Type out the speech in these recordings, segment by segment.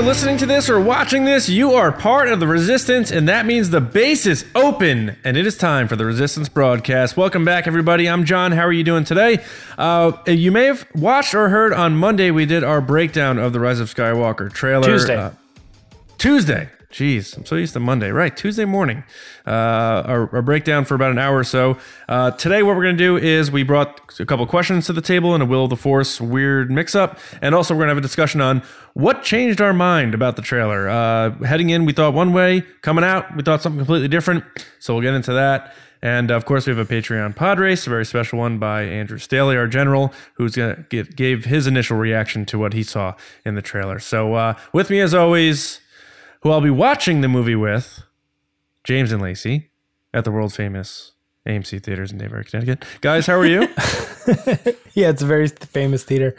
You're listening to this or watching this, you are part of the Resistance, and that means the base is open, and it is time for the Resistance broadcast. Welcome back, everybody. I'm John. How are you doing today? Uh, you may have watched or heard on Monday we did our breakdown of the Rise of Skywalker trailer. Tuesday. Uh, Tuesday. Jeez, I'm so used to Monday. Right, Tuesday morning. Uh, our, our breakdown for about an hour or so. Uh, today, what we're going to do is we brought a couple questions to the table in a Will of the Force weird mix up. And also, we're going to have a discussion on what changed our mind about the trailer. Uh, heading in, we thought one way. Coming out, we thought something completely different. So we'll get into that. And of course, we have a Patreon pod race, a very special one by Andrew Staley, our general, who's gonna get gave his initial reaction to what he saw in the trailer. So uh, with me, as always, who I'll be watching the movie with, James and Lacey, at the world famous AMC theaters in Danbury, Connecticut. Guys, how are you? Yeah, it's a very famous theater.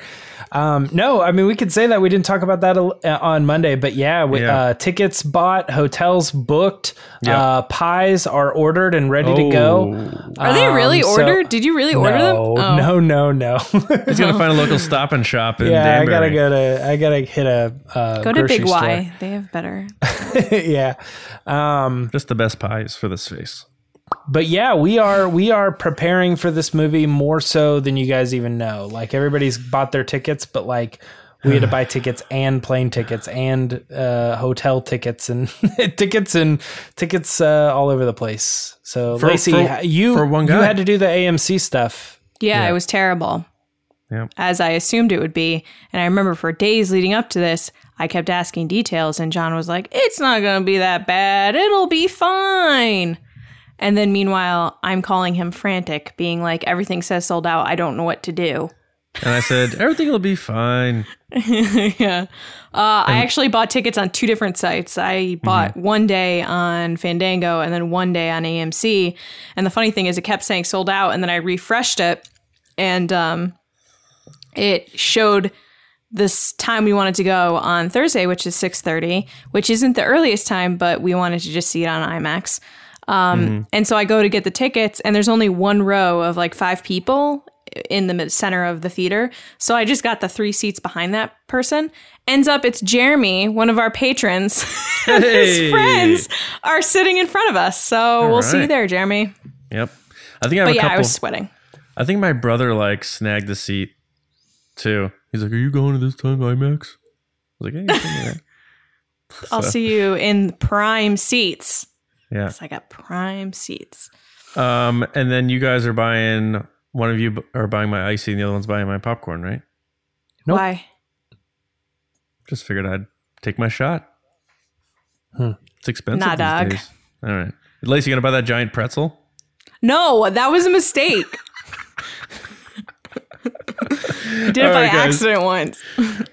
Um, no, I mean we could say that we didn't talk about that uh, on Monday, but yeah, we, Yeah. Uh, tickets bought, hotels booked, Yeah. uh, pies are ordered and ready to go. Are they really Um, so- ordered? Did you really order no, them? Oh. no, no, no. He's gonna find a local stop and shop in yeah, I gotta go to. I gotta hit a uh, Go to Big store. Y. They have better. yeah. Um, Just the best pies for this face. But yeah, we are we are preparing for this movie more so than you guys even know. Like everybody's bought their tickets, but like we had to buy tickets and plane tickets and uh, hotel tickets and tickets and tickets uh, all over the place. So For- Lacey, for- you for one you had to do the AMC stuff. Yeah, it was terrible. Yeah. As I assumed it would be. And I remember for days leading up to this, I kept asking details, and John was like, It's not going to be that bad. It'll be fine. And then meanwhile, I'm calling him frantic, being like, Everything says sold out. I don't know what to do. And I said, everything will be fine. yeah. Uh, I actually bought tickets on two different sites. I bought one day on Fandango and then one day on AMC. And the funny thing is, it kept saying sold out, and then I refreshed it, and um, it showed this time we wanted to go on Thursday, which is six thirty, which isn't the earliest time, but we wanted to just see it on IMAX. Um, And so I go to get the tickets, and there's only one row of like five people in the center of the theater. So I just got the three seats behind that person. Ends up it's Jeremy, one of our patrons. and Hey. His friends are sitting in front of us. So we'll see you there, Jeremy. Yep. I think I have But a yeah, couple. I was sweating. I think my brother like snagged the seat too. He's like, "Are you going to this time IMAX?" I was like, "Hey, come here." I'll see you in prime seats. Yeah. 'Cause I got prime seats. Um, and then you guys are buying. One of you are buying my icy, and the other one's buying my popcorn, right? Nope. Why? Just figured I'd take my shot. Hmm. It's expensive Nah, these dog. days. All right, Lacey, you gonna buy that giant pretzel? No, that was a mistake. Did it All by right, guys. accident once.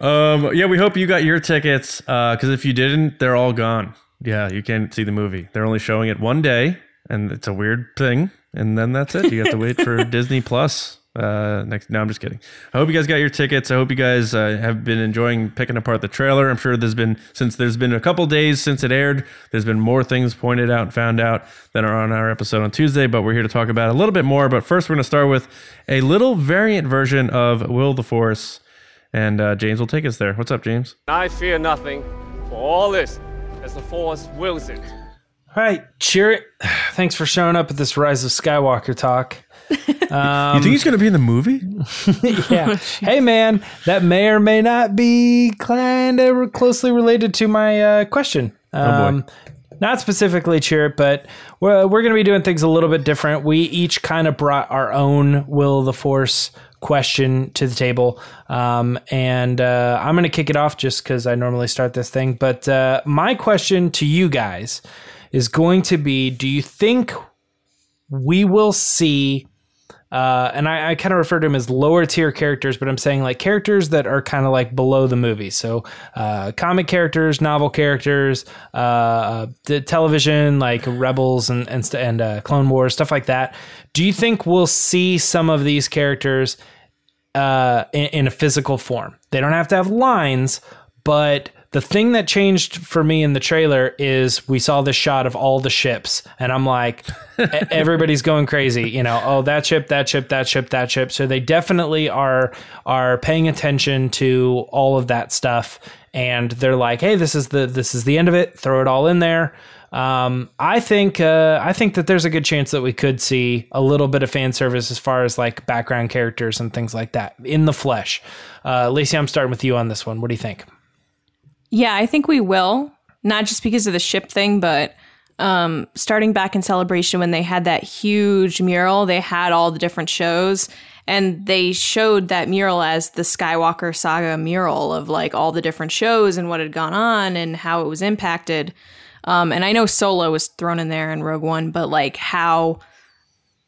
Um, yeah, we hope you got your tickets. Uh, because if you didn't, they're all gone. Yeah, you can't see the movie. They're only showing it one day, and it's a weird thing. And then that's it. You have to wait for Disney Plus. Uh, next. No, I'm just kidding. I hope you guys got your tickets. I hope you guys uh, have been enjoying picking apart the trailer. I'm sure there's been since there's been a couple days since it aired. There's been more things pointed out and found out than are on our episode on Tuesday. But we're here to talk about a little bit more. But first, we're going to start with a little variant version of Will the Force. And uh, James will take us there. What's up, James? I fear nothing, for all this, as the Force wills it. All right, Chirrut. Thanks for showing up at this Rise of Skywalker talk. you think he's going to be in the movie? yeah. hey, man, that may or may not be kind of closely related to my uh, question. Um, not specifically Chirrut, but we're, we're going to be doing things a little bit different. We each kind of brought our own Will of the Force question to the table. Um, and uh, I'm going to kick it off just because I normally start this thing. But uh, my question to you guys is going to be Do you think we will see uh, and I, I kind of refer to them as lower tier characters, but I'm saying like characters that are kind of like below the movie. So, uh, comic characters, novel characters, uh, the television like Rebels and and, and uh, Clone Wars stuff like that. Do you think we'll see some of these characters uh, in, in a physical form? They don't have to have lines, but the thing that changed for me in the trailer is we saw this shot of all the ships, and I'm like, everybody's going crazy. You know, oh that ship, that ship, that ship, that ship. So they definitely are are paying attention to all of that stuff, and they're like, hey, this is the this is the end of it. Throw it all in there. Um, I think uh, I think that there's a good chance that we could see a little bit of fan service as far as like background characters and things like that in the flesh. Uh, Lacey, I'm starting with you on this one. What do you think? Yeah, I think we will. Not just because of the ship thing, but um, starting back in Celebration when they had that huge mural, they had all the different shows, and they showed that mural as the Skywalker saga mural of like all the different shows and what had gone on and how it was impacted. Um, and I know Solo was thrown in there in Rogue One, but like how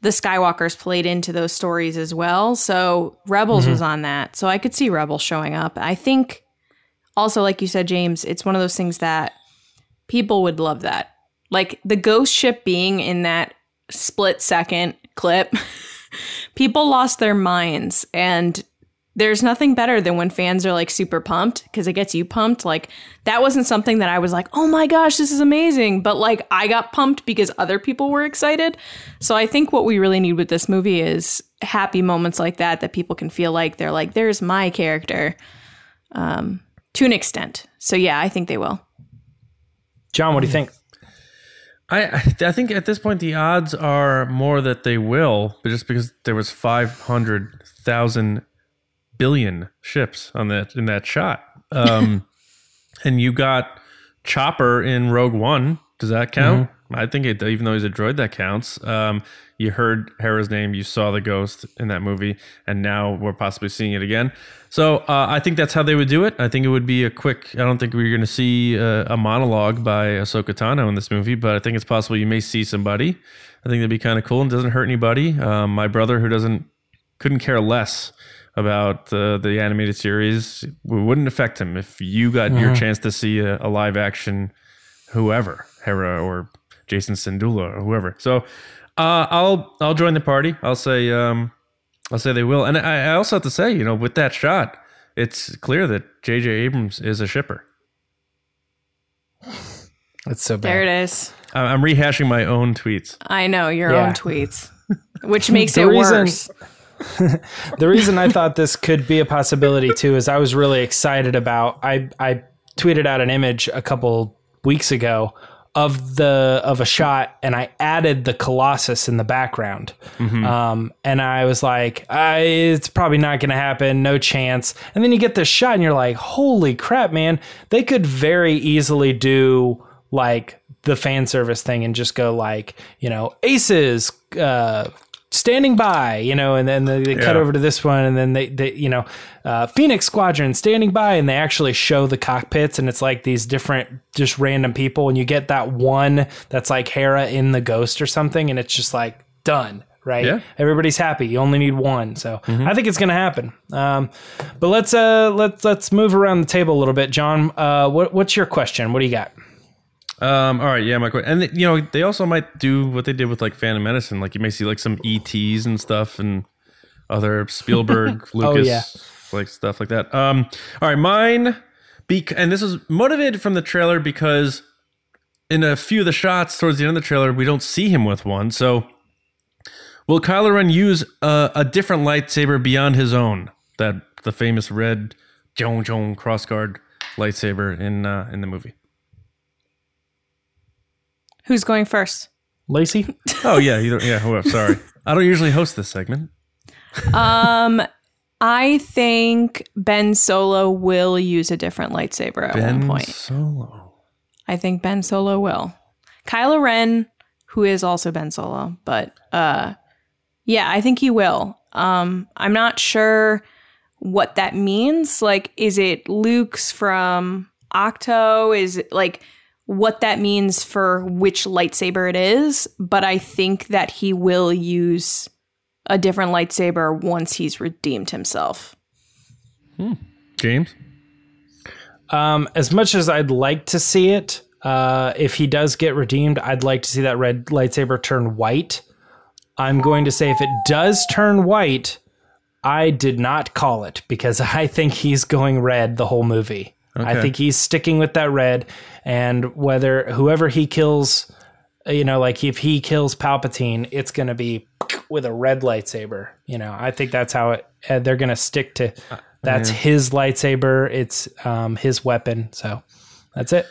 the Skywalkers played into those stories as well. So Rebels was on that. So I could see Rebels showing up. I think also, like you said, James, it's one of those things that people would love that. Like the ghost ship being in that split second clip, people lost their minds. And there's nothing better than when fans are like super pumped because it gets you pumped. Like that wasn't something that I was like, oh my gosh, this is amazing. But like I got pumped because other people were excited. So I think what we really need with this movie is happy moments like that that people can feel like they're like, there's my character um, to an extent. So yeah, I think they will. John, what do you think? I I I think at this point the odds are more that they will, but just because there was five hundred thousand billion ships on that in that shot, um, and you got Chopper in Rogue One. Does that count? I think it, even though he's a droid, that counts. Um, you heard Hera's name, you saw the ghost in that movie, and now we're possibly seeing it again. So uh, I think that's how they would do it. I think it would be a quick. I don't think we're going to see uh, a monologue by Ahsoka Tano in this movie, but I think it's possible you may see somebody. I think that'd be kind of cool and doesn't hurt anybody. Um, my brother, who doesn't couldn't care less about uh, the animated series, it wouldn't affect him if you got your chance to see a, a live action whoever, Hera or Jacen Syndulla or whoever. So uh, I'll I'll join the party. I'll say um, I'll say they will. And I, I also have to say, you know, with that shot, it's clear that J.J. Abrams is a shipper. That's so bad. There it is. I- I'm rehashing my own tweets. I know your Yeah. own tweets, which makes it reason- worse. the reason I thought this could be a possibility too is I was really excited about I I tweeted out an image a couple weeks ago of the of a shot and I added the Colossus in the background. Um, and I was like, I, it's probably not going to happen, no chance. And then you get this shot and you're like, holy crap, man! They could very easily do like the fan service thing and just go like, you know, aces, uh, standing by, you know, and then they, they cut Yeah. over to this one, and then they, they you know, uh, Phoenix Squadron standing by, and they actually show the cockpits, and it's like these different, just random people, and you get that one that's like Hera in the Ghost or something, and it's just like done. Right, Yeah. everybody's happy. You only need one, so I think it's going to happen. Um, but let's uh, let's let's move around the table a little bit, John. Uh, what, what's your question? What do you got? Um, all right, yeah, my question, and you know they also might do what they did with like Phantom Menace. Like you may see like some ETs and stuff, and other Spielberg, Lucas, yeah. like stuff like that. Um, all right, mine, bec- and this is motivated from the trailer because in a few of the shots towards the end of the trailer, we don't see him with one. So, will Kylo Ren use a, a different lightsaber beyond his own? That the famous red Jong Jong crossguard lightsaber in uh, in the movie. Who's going first? Lacey? Oh yeah, you don't, yeah. Whoever. Sorry, I don't usually host this segment. Um, I think Ben Solo will use a different lightsaber at Ben one point. Solo. I think Ben Solo will. Kylo Ren, who is also Ben Solo, but uh, yeah, I think he will. Um, I'm not sure what that means. Like, is it Luke's from Ahch-To? Is it like what that means for which lightsaber it is? But I think that he will use a different lightsaber once he's redeemed himself. James. Um, as much as I'd like to see it, uh, if he does get redeemed, I'd like to see that red lightsaber turn white. I'm going to say if it does turn white, I did not call it because I think he's going red the whole movie. I think he's sticking with that red, and whether whoever he kills, you know, like if he kills Palpatine, it's going to be with a red lightsaber. You know, I think that's how it. Uh, they're going to stick to. That's his lightsaber. It's um, his weapon. So that's it.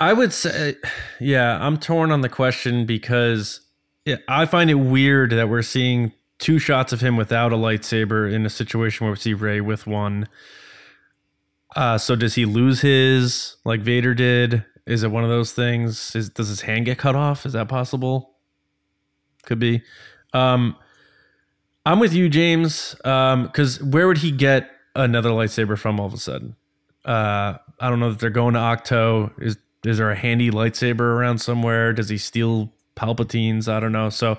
I would say, yeah, I'm torn on the question because yeah, I find it weird that we're seeing two shots of him without a lightsaber in a situation where we see Rey with one. Uh, so does he lose his like Vader did? Is it one of those things? Is does his hand get cut off? Is that possible? Could be. Um, I'm with you, James. Um, because where would he get another lightsaber from all of a sudden? Uh, I don't know that they're going to Ahch-To. Is is there a handy lightsaber around somewhere? Does he steal Palpatine's? I don't know. So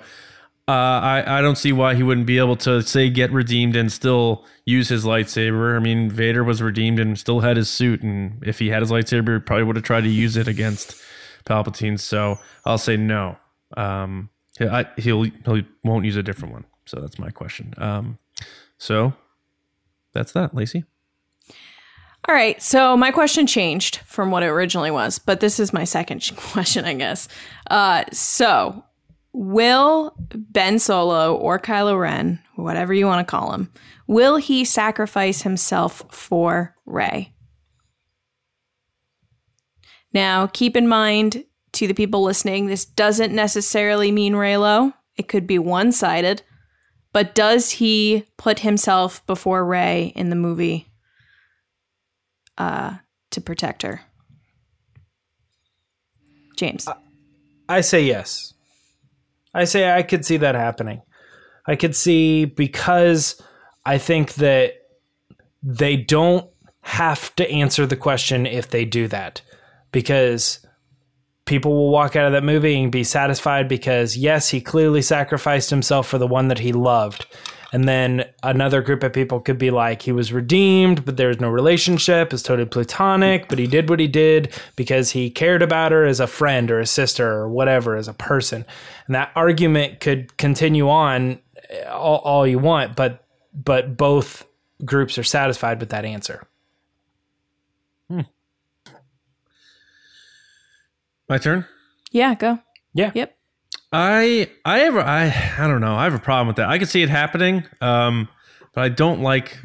uh, I I don't see why he wouldn't be able to say get redeemed and still use his lightsaber. I mean, Vader was redeemed and still had his suit, and if he had his lightsaber, he probably would have tried to use it against Palpatine. So I'll say no. Um, I, he'll he won't use a different one. So that's my question. Um, so that's that, Lacey. All right, so my question changed from what it originally was, but this is my second question, I guess. Uh, so, will Ben Solo or Kylo Ren, whatever you want to call him, will he sacrifice himself for Rey? Now, keep in mind to the people listening, this doesn't necessarily mean Reylo. It could be one sided, but does he put himself before Rey in the movie? uh, to protect her. James. I say yes. I say I could see that happening. I could see because I think that they don't have to answer the question if they do that because people will walk out of that movie and be satisfied because yes, he clearly sacrificed himself for the one that he loved. And then another group of people could be like, he was redeemed, but there's no relationship. It's totally platonic, but he did what he did because he cared about her as a friend or a sister or whatever, as a person. And that argument could continue on uh, all, all you want, but but both groups are satisfied with that answer. Hmm. My turn. yeah, go. Yeah. Yep. I I ever I I don't know. I have a problem with that. I could see it happening, um, but I don't like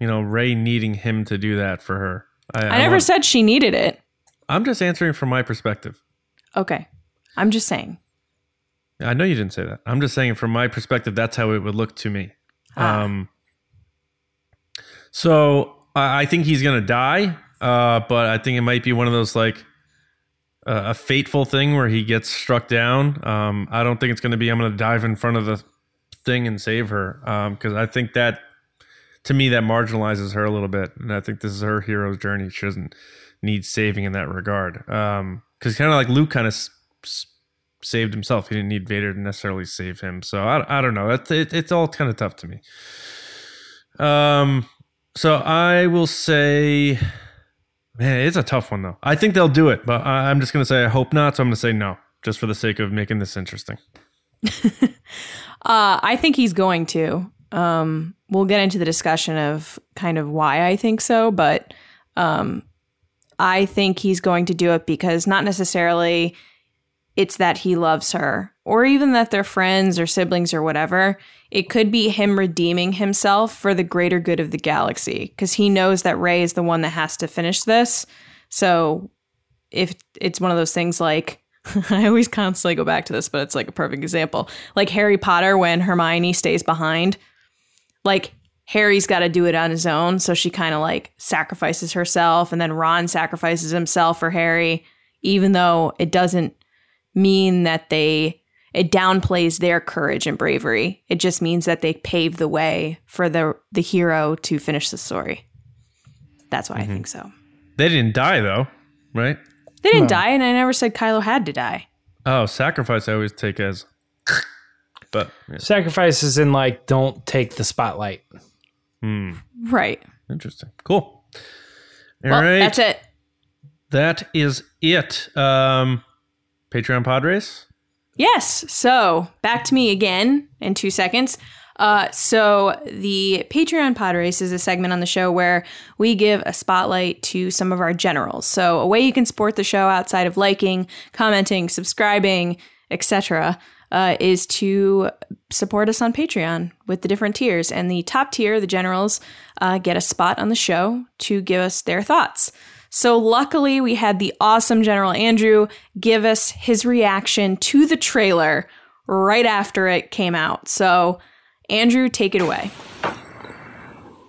you know Rey needing him to do that for her. I, I never want- said she needed it. I'm just answering from my perspective. Okay. I'm just saying. I know you didn't say that. I'm just saying from my perspective, that's how it would look to me. Ah. Um, so I, I think he's gonna die, uh, but I think it might be one of those like a fateful thing where he gets struck down. Um, I don't think it's gonna be I'm gonna dive in front of the thing and save her because I think that to me that marginalizes her a little bit, and I think this is her hero's journey. She doesn't need saving in that regard. Because kind of like Luke kind of s- s- saved himself. He didn't need Vader to necessarily save him. So I, I don't know. That's it, it's all kind of tough to me. Um, so I will say, man, it's a tough one though. I think they'll do it, but I, I'm just gonna say I hope not. So I'm gonna say no, just for the sake of making this interesting. Uh, I think he's going to. Um, we'll get into the discussion of kind of why I think so, but um, I think he's going to do it because not necessarily it's that he loves her or even that they're friends or siblings or whatever. It could be him redeeming himself for the greater good of the galaxy because he knows that Rey is the one that has to finish this. So if it's one of those things like I always constantly go back to this, but it's like a perfect example. Like Harry Potter when Hermione stays behind. Like Harry's got to do it on his own, so she kind of like sacrifices herself and then Ron sacrifices himself for Harry even though it doesn't mean that they it downplays their courage and bravery. It just means that they pave the way for the the hero to finish the story. That's why I think so. They didn't die though, right? They didn't die, and I never said Kylo had to die. Oh, sacrifice I always take as, but yeah, Sacrifices in like don't take the spotlight. Hmm. Right. interesting, cool. All Well, right, that's it. That is it. Um, Patreon pod race. Yes. So back to me again in two seconds. Uh, so the Patreon race is a segment on the show where we give a spotlight to some of our generals. So a way you can support the show outside of liking, commenting, subscribing, etc. Uh, is to support us on Patreon with the different tiers. And the top tier, the generals, uh, get a spot on the show to give us their thoughts. So, luckily, we had the awesome General Andrew give us his reaction to the trailer right after it came out. So, Andrew, take it away.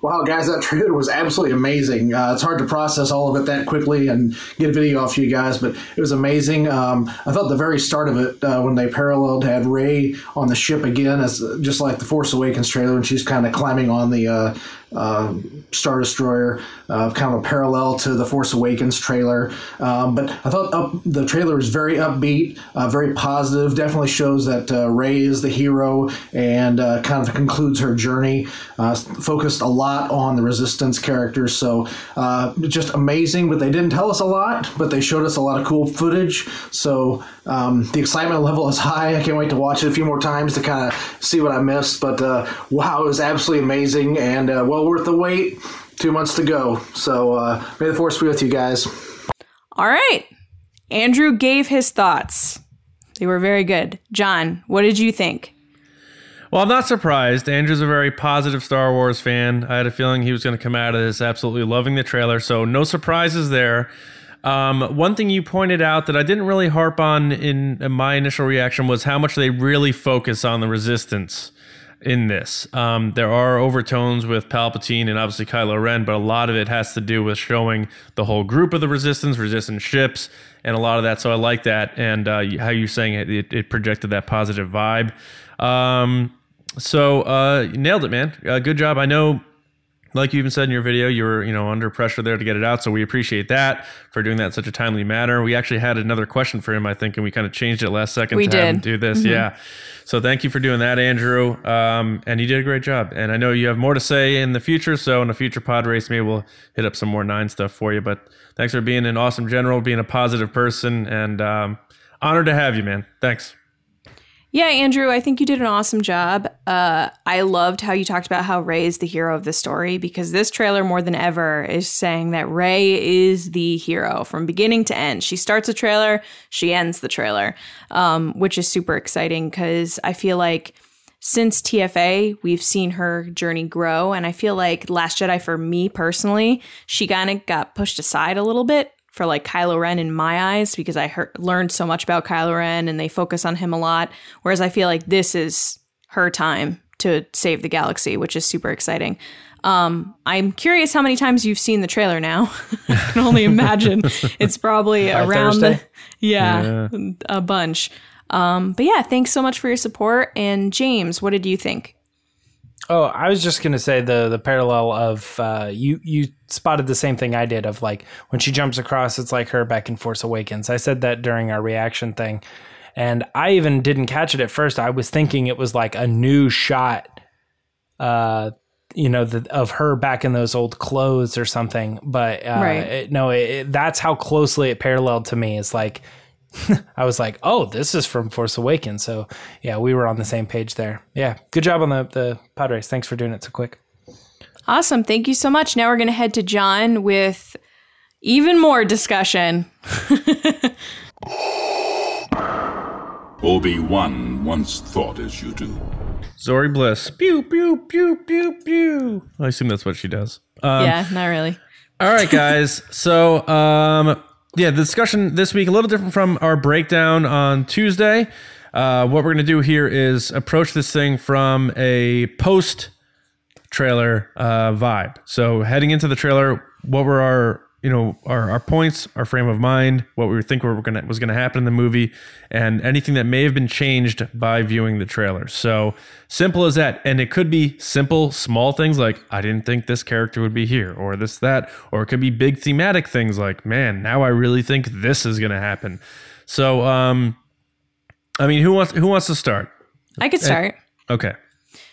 Wow, guys, that trailer was absolutely amazing. Uh, it's hard to process all of it that quickly and get a video off you guys, but it was amazing. Um, I thought the very start of it, uh, when they paralleled, had Rey on the ship again, as just like the Force Awakens trailer, and she's kind of climbing on the uh, uh, Star Destroyer, uh, kind of a parallel to the Force Awakens trailer. Um, but I thought up, the trailer is very upbeat, uh, very positive. Definitely shows that uh, Rey is the hero and uh, kind of concludes her journey. Uh, focused a lot on the Resistance characters, so just amazing. But they didn't tell us a lot, but they showed us a lot of cool footage. So um, the excitement level is high. I can't wait to watch it a few more times to kind of see what I missed. But wow, it was absolutely amazing and well well worth the wait. Two months to go. So uh, may the force be with you guys. All right. Andrew gave his thoughts. They were very good. John, what did you think? Well, I'm not surprised. Andrew's a very positive Star Wars fan. I had a feeling he was going to come out of this absolutely loving the trailer, so no surprises there. Um, one thing you pointed out that I didn't really harp on in, in my initial reaction was how much they really focus on the resistance in this. Um, there are overtones with Palpatine and obviously Kylo Ren, but a lot of it has to do with showing the whole group of the Resistance, Resistance ships, and a lot of that. So I like that, and uh, how you're saying it, it, it, projected that positive vibe. Um, so uh, nailed it, man. Uh, good job. I know like you even said in your video, you were you know under pressure there to get it out, so we appreciate that for doing that in such a timely manner. We actually had another question for him, I think, and we kind of changed it last second we to did. do this. Mm-hmm. Yeah, so thank you for doing that, Andrew. Um, and you did a great job. And I know you have more to say in the future, so in a future pod race, maybe we'll hit up some more nine stuff for you. But thanks for being an awesome general, being a positive person, and um, honored to have you, man. Thanks. Yeah, Andrew, I think you did an awesome job. Uh, I loved how you talked about how Rey is the hero of the story because this trailer, more than ever, is saying that Rey is the hero from beginning to end. She starts a trailer, she ends the trailer, um, which is super exciting because I feel like since TFA, we've seen her journey grow. And I feel like Last Jedi, for me personally, she kind of got pushed aside a little bit for like Kylo Ren in my eyes because I heard, learned so much about Kylo Ren and they focus on him a lot. Whereas I feel like this is her time to save the galaxy, which is super exciting. Um, I'm curious how many times you've seen the trailer now. I can only imagine it's probably around the yeah, yeah, a bunch. Um, but yeah, thanks so much for your support. And James, what did you think? Oh, I was just gonna say the the parallel of uh, you you spotted the same thing I did of like when she jumps across, it's like her back in Force Awakens. I said that during our reaction thing, and I even didn't catch it at first. I was thinking it was like a new shot, uh, you know, the, of her back in those old clothes or something. But uh, right. it, no, it, that's how closely it paralleled to me. It's like I was like, oh, this is from Force Awakens. So yeah, we were on the same page there. Yeah, good job on the the pod race. Thanks for doing it so quick. Awesome. Thank you so much. Now we're going to head to John with even more discussion. Obi Wan once thought as you do. Zorii Bliss. Pew pew pew pew pew. I assume that's what she does. Um, yeah, not really. All right, guys. so um, yeah, the discussion this week a little different from our breakdown on Tuesday. Uh, what we're going to do here is approach this thing from a post trailer uh, vibe. So heading into the trailer, what were our you know our, our points our frame of mind what we think were gonna was gonna happen in the movie and anything that may have been changed by viewing the trailer. So simple as that. And it could be simple small things like i didn't think this character would be here or this that or it could be big thematic things like man now i really think this is gonna happen. So um i mean who wants who wants to start? I could start. okay.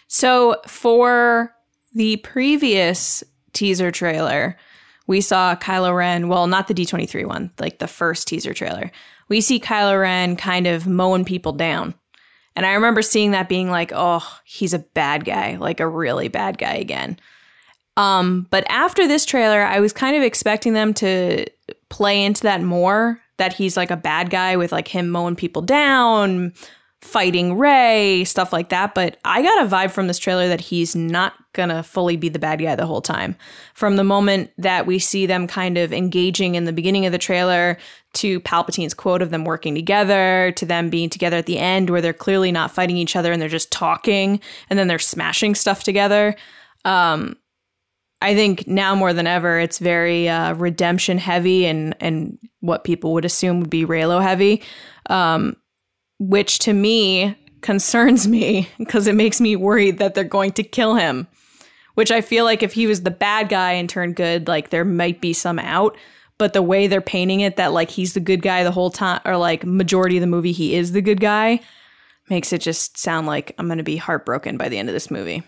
So for the previous teaser trailer we saw Kylo Ren, well, not the D23 one, like the first teaser trailer. We see Kylo Ren kind of mowing people down. And I remember seeing that being like, oh, he's a bad guy, like a really bad guy again. Um, but after this trailer, I was kind of expecting them to play into that more that he's like a bad guy with like him mowing people down, fighting Rey, stuff like that. But I got a vibe from this trailer that he's not gonna fully be the bad guy the whole time. From the moment that we see them kind of engaging in the beginning of the trailer to Palpatine's quote of them working together, to them being together at the end where they're clearly not fighting each other and they're just talking and then they're smashing stuff together. Um, I think now more than ever, it's very uh, redemption heavy and and what people would assume would be Reylo heavy, um, which to me concerns me because it makes me worried that they're going to kill him. Which I feel like if he was the bad guy and turned good, like there might be some out. But the way they're painting it, that like he's the good guy the whole time, or like majority of the movie he is the good guy, makes it just sound like I'm going to be heartbroken by the end of this movie.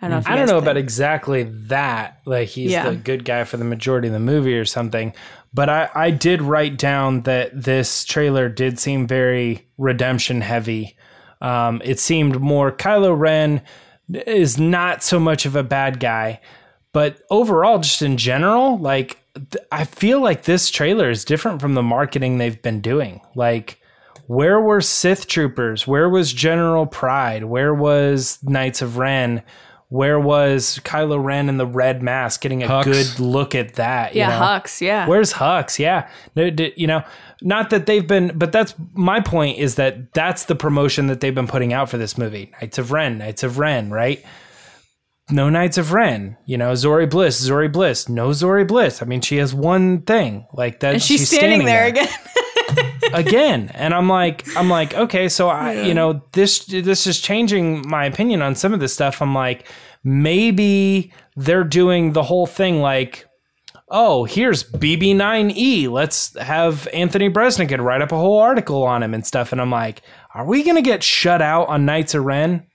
I don't know. I don't know think. about exactly that. Like he's yeah. the good guy for the majority of the movie or something. But I, I did write down that this trailer did seem very redemption heavy. Um, it seemed more Kylo Ren is not so much of a bad guy, but overall, just in general, like th- I feel like this trailer is different from the marketing they've been doing. Like, where were Sith troopers? Where was General Pryde? Where was Knights of Ren? Where was Kylo Ren in the red mask getting a Hux. good look at that? yeah, know? Hux. Yeah. Where's Hux? Yeah. You know, not that they've been, but that's my point is that that's the promotion that they've been putting out for this movie. Knights of Ren, Knights of Ren, right? No Knights of Ren, you know, Zorii Bliss, Zorii Bliss, no Zorii Bliss. I mean, she has one thing like that. And she's, she's standing, standing, there, there. again. again. And i'm like i'm like okay so i yeah. you know this this is changing my opinion on some of this stuff. I'm like maybe they're doing the whole thing like oh here's bb9e let's have anthony breznican write up a whole article on him and stuff. And i'm like are we gonna get shut out on knights of ren?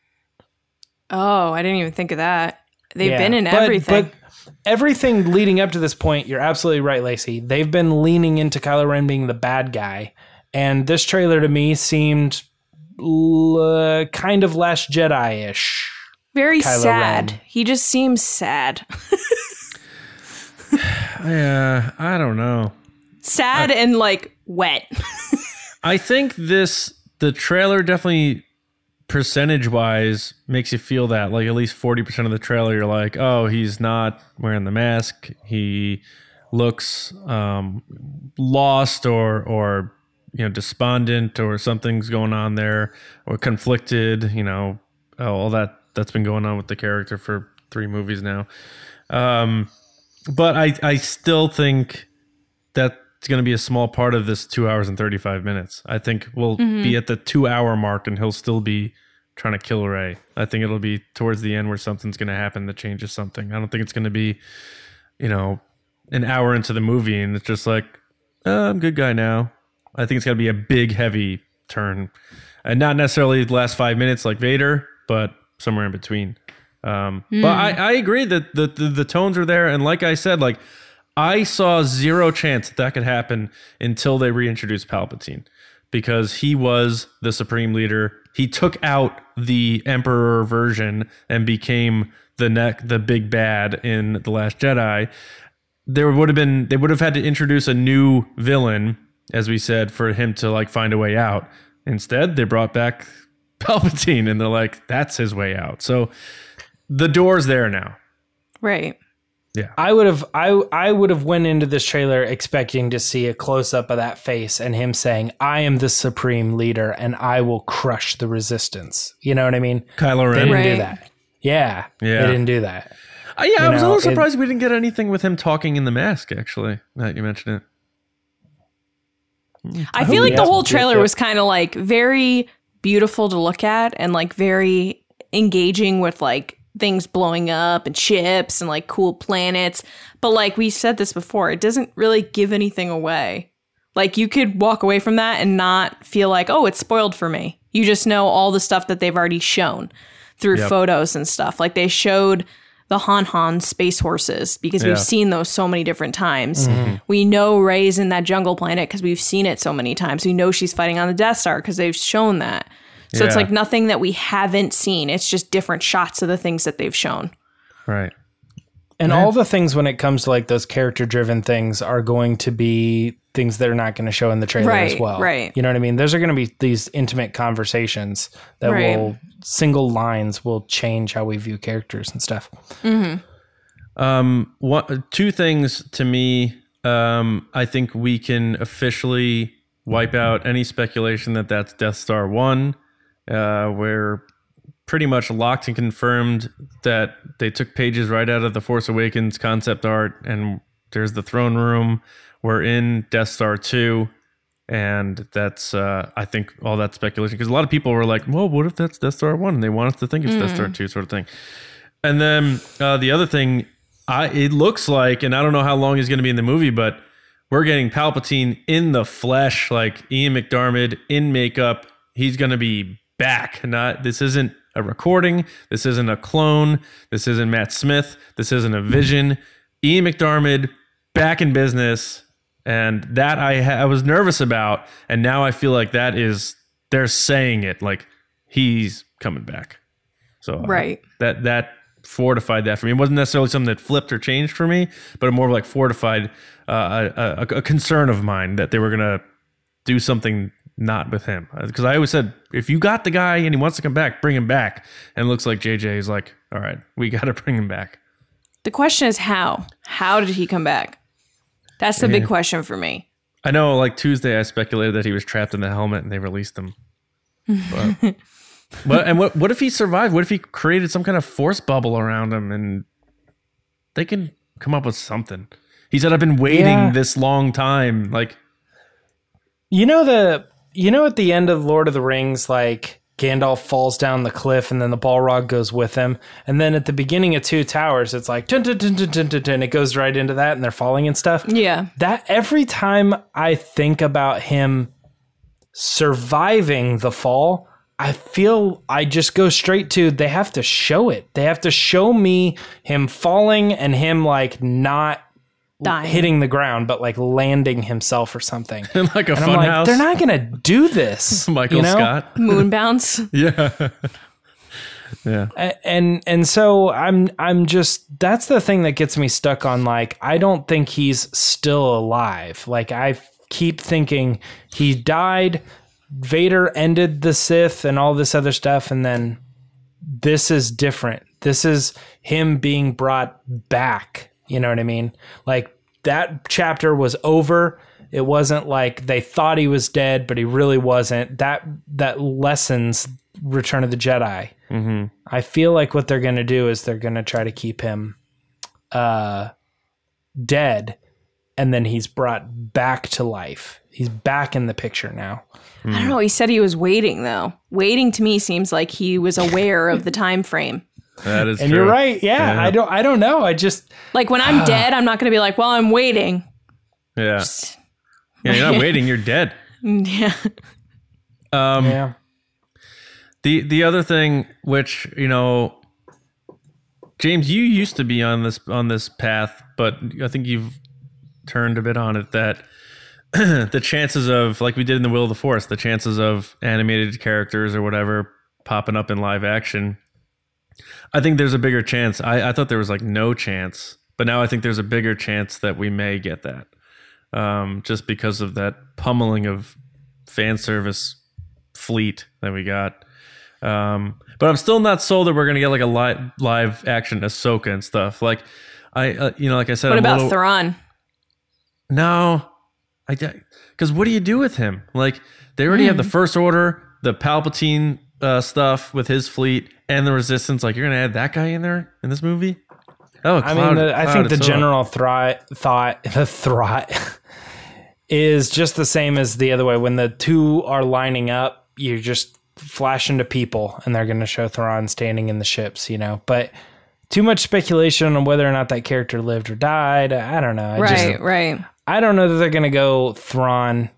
Oh i didn't even think of that. They've yeah, been in but, everything. but everything leading up to this point, you're absolutely right, Lacey. They've been leaning into Kylo Ren being the bad guy, and this trailer to me seemed l- uh, kind of Last Jedi ish. Very Kylo sad. Ren. He just seems sad. yeah, uh, I don't know. Sad I, and like wet. I think this the trailer definitely percentage wise makes you feel that like at least 40% of the trailer you're like oh he's not wearing the mask. He looks um, lost or or you know despondent or something's going on there or conflicted you know all that that's been going on with the character for three movies now. Um, but i i still think that it's going to be a small part of this two hours and 35 minutes. I think we'll mm-hmm. be at the two hour mark and he'll still be trying to kill Rey. I think it'll be towards the end where something's going to happen that changes something. I don't think it's going to be, you know, an hour into the movie and it's just like, oh, I'm good guy now. I think it's going to be a big, heavy turn. And not necessarily the last five minutes like Vader, but somewhere in between. Um, mm. But I, I agree that the, the, the tones are there. And like I said, like I saw zero chance that that could happen until they reintroduced Palpatine because he was the supreme leader. He took out the emperor version and became the neck the big bad in the last jedi. There would have been they would have had to introduce a new villain as we said for him to like find a way out. Instead they brought back palpatine and they're like that's his way out. So the door's there now. Right yeah. I would have I I would have went into this trailer expecting to see a close up of that face and him saying, "I am the supreme leader and I will crush the resistance." You know what I mean? Kylo Ren they didn't right. do that. Yeah. Yeah. They didn't do that. Uh, yeah, you I was know, a little surprised it, we didn't get anything with him talking in the mask actually. That you mentioned it. I, I feel like the whole trailer was kind of like very beautiful to look at and like very engaging with like things blowing up and ships and like cool planets. But like we said this before, it doesn't really give anything away. Like you could walk away from that and not feel like, oh, it's spoiled for me. You just know all the stuff that they've already shown through yep. photos and stuff. Like they showed the Han Han space horses because yeah. we've seen those so many different times. Mm-hmm. We know Rey's in that jungle planet because we've seen it so many times. We know she's fighting on the Death Star because they've shown that. So it's like nothing that we haven't seen. It's just different shots of the things that they've shown. Right. And all the things when it comes to like those character driven things are going to be things that are not going to show in the trailer as well. right. You know what I mean? Those are going to be these intimate conversations that Right. will single lines will change how we view characters and stuff. Um, what two things to me? Um, I think we can officially wipe out any speculation that that's Death Star One. Uh, we're pretty much locked and confirmed that they took pages right out of the Force Awakens concept art, and there's the throne room. We're in Death Star Two, and that's uh, I think all that speculation because a lot of people were like, "Well, what if that's Death Star One?" And they want us to think it's Death Star Two, sort of thing. And then uh, the other thing, I it looks like, and I don't know how long he's going to be in the movie, but we're getting Palpatine in the flesh, like Ian McDiarmid in makeup. He's going to be back. Not this isn't a recording. This isn't a clone. This isn't Matt Smith. This isn't a vision. Ian McDiarmid back in business, and that I ha- I was nervous about, and now I feel like that is they're saying it like he's coming back. So uh, Right. that that fortified that for me. It wasn't necessarily something that flipped or changed for me, but it more of like fortified uh, a, a, a concern of mine that they were gonna do something not with him. Uh, because I always said, if you got the guy and he wants to come back, bring him back. And it looks like JJ is like, all right, we got to bring him back. The question is how? How did he come back? That's the big question for me. I know, like Tuesday, I speculated that he was trapped in the helmet and they released him. But, but and what what if he survived? What if he created some kind of force bubble around him and they can come up with something? He said, "I've been waiting Yeah. this long time." Like, You know the you know at the end of Lord of the Rings, like Gandalf falls down the cliff and then the Balrog goes with him. And then at the beginning of Two Towers, it's like dun, dun, dun, dun, dun, dun, dun, it goes right into that and they're falling and stuff. Yeah. That every time I think about him surviving the fall, I feel I just go straight to they have to show it. They have to show me him falling and him like not Dying. hitting the ground, but like landing himself or something. like a And fun like, house. they're not gonna do this, Michael you know? Scott. Moon bounce. Yeah. yeah. And and so I'm I'm just that's the thing that gets me stuck on like I don't think he's still alive. Like I keep thinking he died, Vader ended the Sith and all this other stuff, and then this is different. This is him being brought back. You know what I mean? Like that chapter was over. It wasn't like they thought he was dead, but he really wasn't. That that lessens Return of the Jedi. Mm-hmm. I feel like what they're going to do is they're going to try to keep him uh, dead, and then he's brought back to life. He's back in the picture now. I don't know. He said he was waiting though. Waiting to me seems like he was aware of the time frame. That is And true. you're right. Yeah, Yeah. I don't. I don't know. I just Like when I'm dead, I'm not going to be like, "Well, I'm waiting." Yeah. Yeah, you're not waiting, you're dead. Yeah. Um yeah. The the other thing, which you know, James, you used to be on this on this path, but I think you've turned a bit on it. That the chances of, like we did in the Will of the Force, the chances of animated characters or whatever popping up in live action, I think there's a bigger chance. I, I thought there was like no chance, but now I think there's a bigger chance that we may get that, um, just because of that pummeling of fan service fleet that we got. Um, but I'm still not sold that we're gonna get like a live live action Ahsoka and stuff. Like I, uh, you know, like I said, What I'm about little- Thrawn? no, I because what do you do with him? Like they already Hmm. have the First Order, the Palpatine uh, stuff with his fleet, and the Resistance. Like you're gonna add that guy in there in this movie? Oh, I mean, the, I think the general thought thought the thought is just the same as the other way. When the two are lining up, you just flash into people, and they're going to show Thrawn standing in the ships. You know, but too much speculation on whether or not that character lived or died. I don't know. I Right, just right. I don't know that they're going to go Thrawn.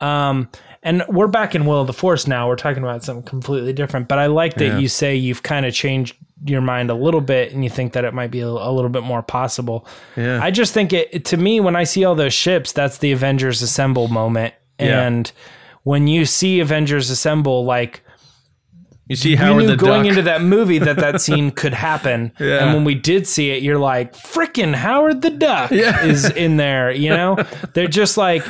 Um, and we're back in Will of the Force now. We're talking about something completely different. But I like that Yeah. you say you've kind of changed your mind a little bit and you think that it might be a, a little bit more possible. Yeah. I just think it, to me, when I see all those ships, that's the Avengers Assemble moment. Yeah. And when you see Avengers Assemble, like, You see we Howard knew the going Duck. into that movie that that scene could happen. Yeah. And when we did see it, you're like, frickin' Howard the Duck Yeah. is in there. You know, they're just like,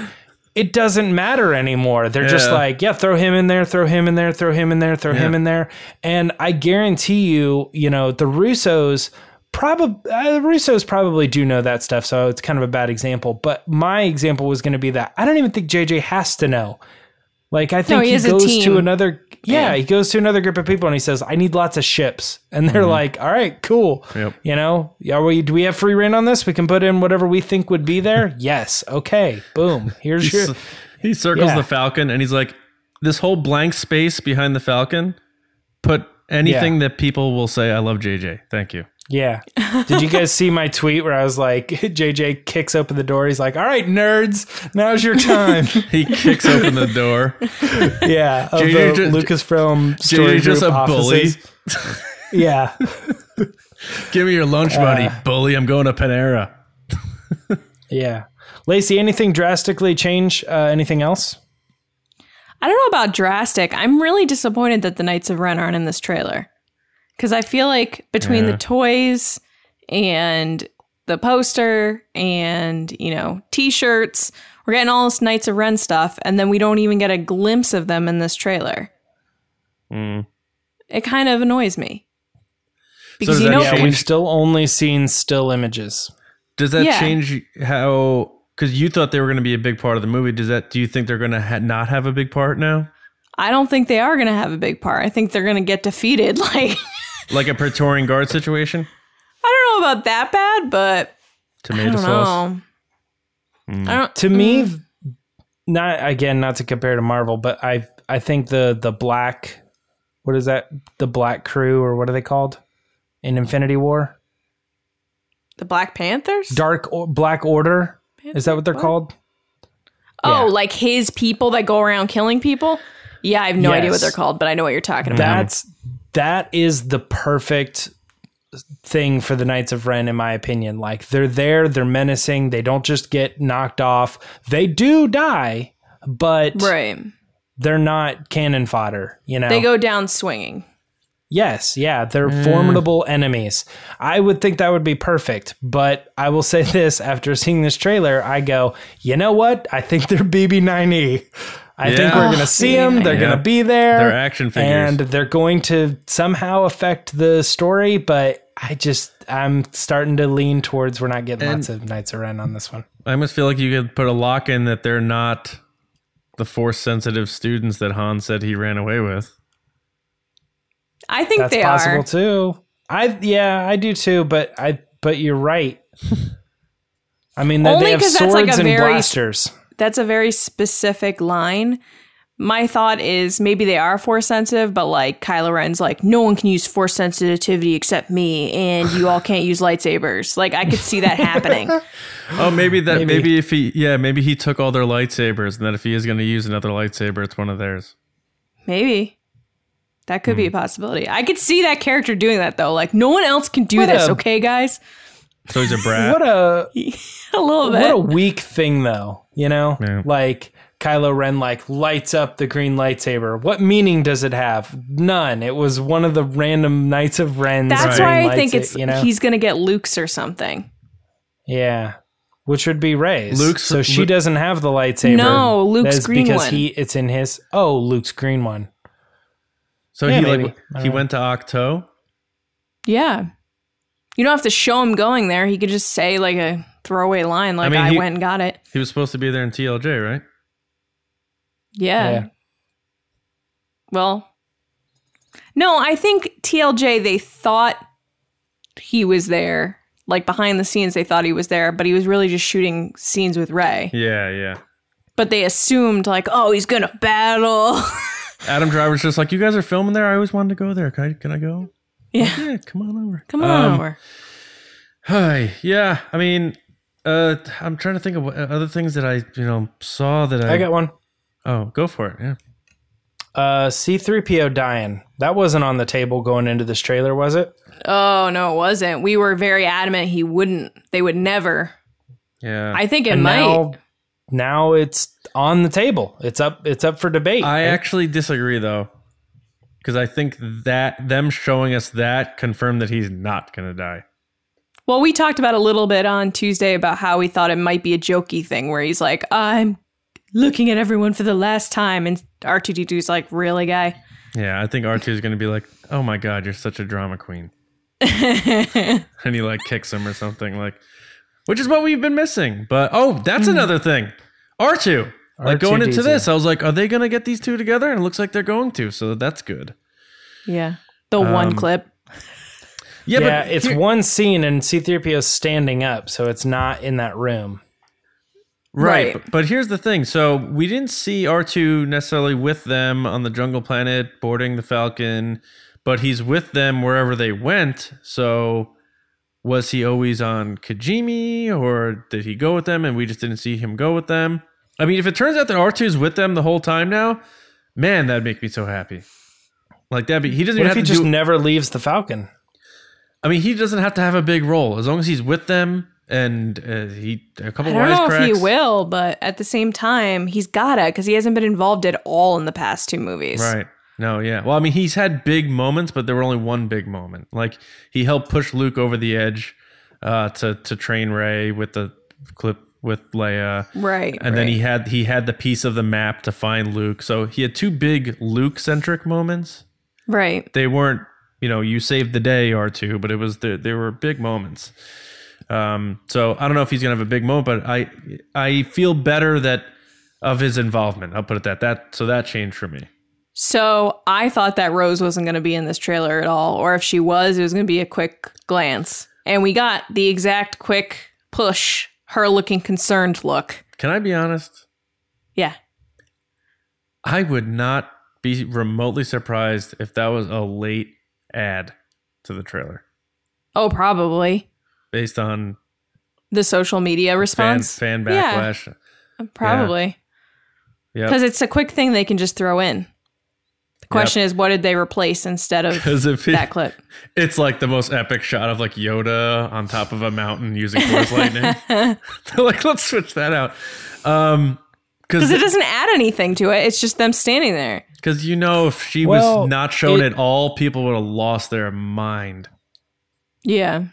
it doesn't matter anymore. They're just like, yeah, throw him in there, throw him in there, throw him in there, throw him in there. And I guarantee you, you know, the Russos. Probably uh, the Russos probably do know that stuff, so it's kind of a bad example. But my example was going to be that I don't even think JJ has to know. Like I think he he, goes to another yeah, he goes to another group of people and he says, "I need lots of ships," and they're like, "All right, cool. Mm-hmm. Yep. You know, are we? Do we have free reign on this? We can put in whatever we think would be there. yes, okay, boom. Here's your he circles Yeah. the Falcon and he's like, "This whole blank space behind the Falcon, put anything Yeah. that people will say. I love JJ. Thank you." Yeah." Did you guys see my tweet where I was like, JJ kicks open the door. He's like, "All right, nerds, now's your time." He kicks open the door. yeah, of JJ the ju- Lucasfilm story JJ just group a bully. Yeah, Give me your lunch Uh, money, bully. I'm going to Panera. yeah. Lacey, anything drastically change? Uh, anything else? I don't know about drastic. I'm really disappointed that the Knights of Ren aren't in this trailer. Because I feel like between Yeah. the toys and the poster and, you know, t shirts, we're getting all this Knights of Ren stuff, and then we don't even get a glimpse of them in this trailer. Mm. It kind of annoys me. Because does you know, Yeah, change- we've still only seen still images. Does that Yeah. change how? Because you thought they were going to be a big part of the movie. Does that? Do you think they're going to ha- not have a big part now? I don't think they are going to have a big part. I think they're going to get defeated. Like, Like a Praetorian Guard situation? I don't know about that bad, but I Tomato don't sauce. know. Mm. I don't, To me, mm. not again, not to compare to Marvel, but I I think the the black, what is that? The Black Crew or what are they called in Infinity War? the Black Panthers? Dark or, Black Order. Is that what they're What? called? Oh, Yeah. like his people that go around killing people? Yeah, I have no idea what they're called, but I know what you're talking about. That's that is the perfect thing for the Knights of Ren, in my opinion. Like they're there, they're menacing. They don't just get knocked off. They do die, but right. they're not cannon fodder. You know, They go down swinging. Yes, yeah, they're formidable enemies. I would think that would be perfect, but I will say this after seeing this trailer, I go, you know what? I think they're BB9E. I think we're going to oh, see them. They're Yeah. going to be there. They're action figures. And they're going to somehow affect the story, but I just, I'm starting to lean towards we're not getting And- lots of Knights of Ren on this one. I almost feel like you could put a lock in that they're not the force sensitive students that Han said he ran away with. I think they are. That's they possible are. too. I yeah, I do too, but I but you're right. I mean, they, Only they have 'cause swords that's like a and very- blasters. That's a very specific line. My thought is maybe they are force sensitive, but like Kylo Ren's like, no one can use force sensitivity except me, and you all can't use lightsabers. Like I could see that happening. Oh, maybe that. Maybe. Maybe. if he, yeah, maybe he took all their lightsabers, and that if he is going to use another lightsaber, it's one of theirs. Maybe. That could Hmm. be a possibility. I could see that character doing that though. Like no one else can do What this, a- okay, guys? So he's a brat. What a A little bit. what a weak thing, though. You know, Yeah. like Kylo Ren like lights up the green lightsaber. What meaning does it have? None. It was one of the random Knights of Ren's. That's green why I think lightsa- it's you know. he's gonna get Luke's or something. yeah. Which would be Rey's. Luke's- so she Luke- doesn't have the lightsaber. No, Luke's That's green because one. he it's in his. Oh, Luke's green one. so Yeah, he maybe. like he went to Ahch-To. Yeah. You don't have to show him going there. He could just say like a throwaway line like I, mean, he- went and got it. He was supposed to be there in TLJ, right? Yeah. Yeah. Well, no, I think TLJ they thought he was there. Like behind the scenes they thought he was there, but he was really just shooting scenes with Rey. Yeah, yeah. But they assumed like, oh, he's going to battle. Adam Driver's just like, you guys are filming there. I always wanted to go there. Can I, can I go? Yeah. Yeah, come on over. Come on Um, over. Hi. Yeah. I mean, uh, I'm trying to think of what, other things that I, you know, saw that I. I got one. Oh, go for it. Yeah. Uh, C3PO dying. That wasn't on the table going into this trailer, was it? Oh, no, it wasn't. We were very adamant he wouldn't. They would never. Yeah. I think it and might. now, now it's on the table. It's up. It's up for debate. I right? actually disagree though, because I think that them showing us that confirmed that he's not gonna die. Well, we talked about a little bit on Tuesday about how we thought it might be a jokey thing where he's like, I'm looking at everyone for the last time. And R2D2's like, really, guy? Yeah, I think R2 is gonna be like, oh my god, you're such a drama queen. and he like kicks him or something like which is what we've been missing. But oh, that's mm-hmm. another thing. R2. Like going into R2D2. this, I was like, are they gonna get these two together? And it looks like they're going to, so that's good. Yeah. The one Um, clip. Yeah, Yeah, but it's here- one scene and C3PO is standing up, so it's not in that room. Right. Right. But, but here's the thing. So we didn't see R2 necessarily with them on the jungle planet boarding the Falcon, but he's with them wherever they went. So was he always on Kijimi or did he go with them and we just didn't see him go with them? I mean, if it turns out that R2 is with them the whole time now, man, that'd make me so happy. Like that'd be he doesn't What even if he to just do never leaves the Falcon? I mean, he doesn't have to have a big role as long as he's with them and uh, he a couple I don't know if he will, but at the same time, he's gotta because he hasn't been involved at all in the past two movies. Right. No, yeah. Well, I mean, he's had big moments, but there were only one big moment. Like he helped push Luke over the edge uh, to to train Rey with the clip with Leia, Right. and then he had he had the piece of the map to find Luke. So he had two big Luke centric moments. Right. They weren't, you know, you saved the day or two, but it was the there were big moments. Um, so I don't know if he's gonna have a big moment, but I I feel better that of his involvement. I'll put it that that so that changed for me. So I thought that Rose wasn't going to be in this trailer at all, or if she was, it was going to be a quick glance. And we got the exact quick push, her looking concerned look. Can I be honest? Yeah. I would not be remotely surprised if that was a late add to the trailer Oh, probably based on the social media response. fan Yeah. backlash. Probably. Yeah. Because it's a quick thing they can just throw in. The question is, what did they replace instead of if he, that clip? it's like the most epic shot of like Yoda on top of a mountain using Force lightning. They're like, let's switch that out. Um, Because it doesn't add anything to it. It's just them standing there. because you know if she Well, was not shown it- at all, people would have lost their mind. Yeah.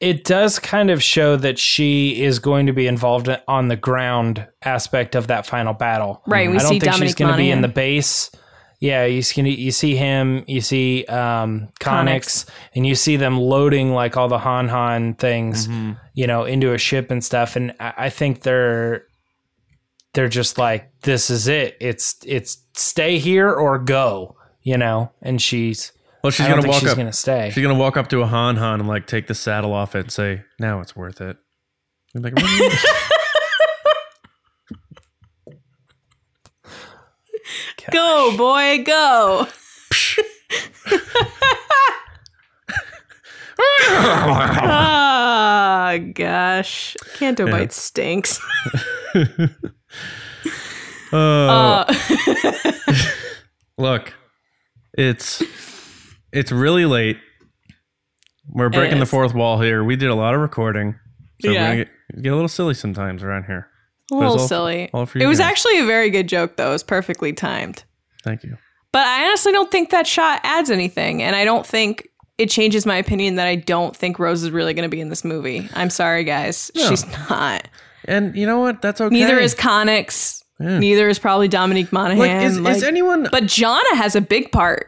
It does kind of show that she is going to be involved on the ground aspect of that final battle. Right, we I don't see think she's going to be in the base. Yeah, you see, you see him, you see um, Connix, and you see them loading like all the Han Han things, you know, into a ship and stuff. And I, I think they're they're just like, this is it. It's it's stay here or go, you know. And she's Well, she's I gonna think walk she's up. gonna stay. She's gonna walk up to a Han Han and like take the saddle off it and say, "Now it's worth it." I'm like, Go, boy, go. Ah, gosh. Canto Bight stinks. Uh, Uh, look, it's it's really late. We're breaking the fourth wall here. We did a lot of recording, so Yeah. we're gonna get, get a little silly sometimes around here. A little all- silly. all it was guys. actually a very good joke, though. It was perfectly timed. Thank you. But I honestly don't think that shot adds anything. And I don't think it changes my opinion that I don't think Rose is really going to be in this movie. I'm sorry, guys. No. She's not. And you know what? That's okay. Neither is Connix. Yeah. Neither is probably Dominic Monaghan. like is, like- is anyone? but Jannah has a big part,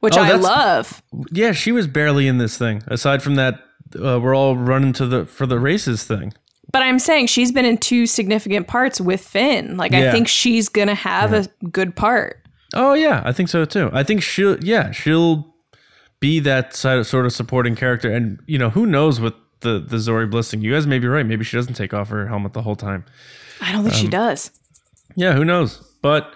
which Oh, I love. yeah, she was barely in this thing. Aside from that, uh, we're all running to the for the races thing. But I'm saying she's been in two significant parts with Finn. Like, Yeah. I think she's going to have a good part. Oh yeah, I think so too. I think she'll yeah she'll be that sort of supporting character, and you know who knows with the the Zori Bliss thing. You guys may be right. Maybe she doesn't take off her helmet the whole time. I don't think Um, she does. Yeah, who knows? But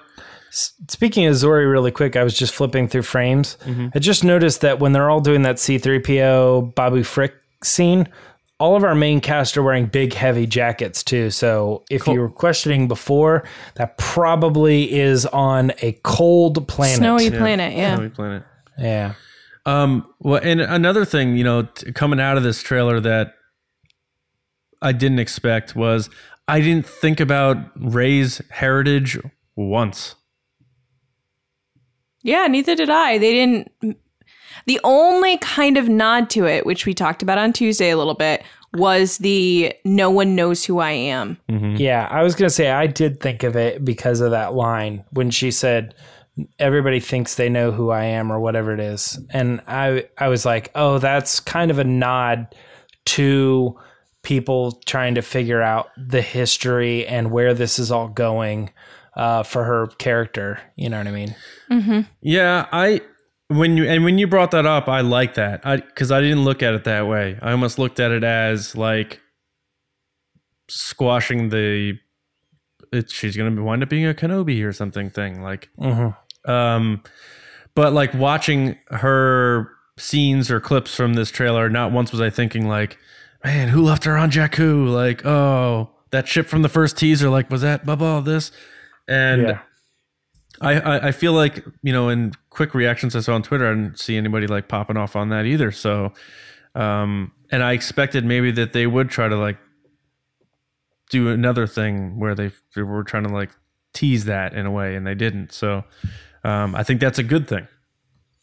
Speaking of Zori, really quick, I was just flipping through frames. Mm-hmm. I just noticed that when they're all doing that C3PO Babu Frick scene, all of our main cast are wearing big, heavy jackets too. So if you were questioning before, that probably is on a cold planet. Snowy planet, yeah. Snowy Planet. Yeah. Um. Well, and another thing, you know, t- coming out of this trailer that I didn't expect was I didn't think about Rey's heritage once. Yeah, neither did I. They didn't. The only kind of nod to it, which we talked about on Tuesday a little bit, was the no one knows who I am. Yeah, I was gonna say I did think of it because of that line when she said everybody thinks they know who I am or whatever it is. And I I was like, "Oh, that's kind of a nod to people trying to figure out the history and where this is all going uh, for her character." You know what I mean? Yeah, I when you and when you brought that up, I like that. I because I didn't look at it that way. I almost looked at it as like squashing the. It, she's gonna wind up being a Kenobi or something thing like. Um, but like watching her scenes or clips from this trailer, not once was I thinking like, man, who left her on Jakku? Like, oh, that ship from the first teaser. Like, was that Bubba? This, and. Yeah. I, I I feel like you know in quick reactions I saw on Twitter I didn't see anybody like popping off on that either. So um and I expected maybe that they would try to like do another thing where they, they were trying to like tease that in a way and they didn't. So um I think that's a good thing.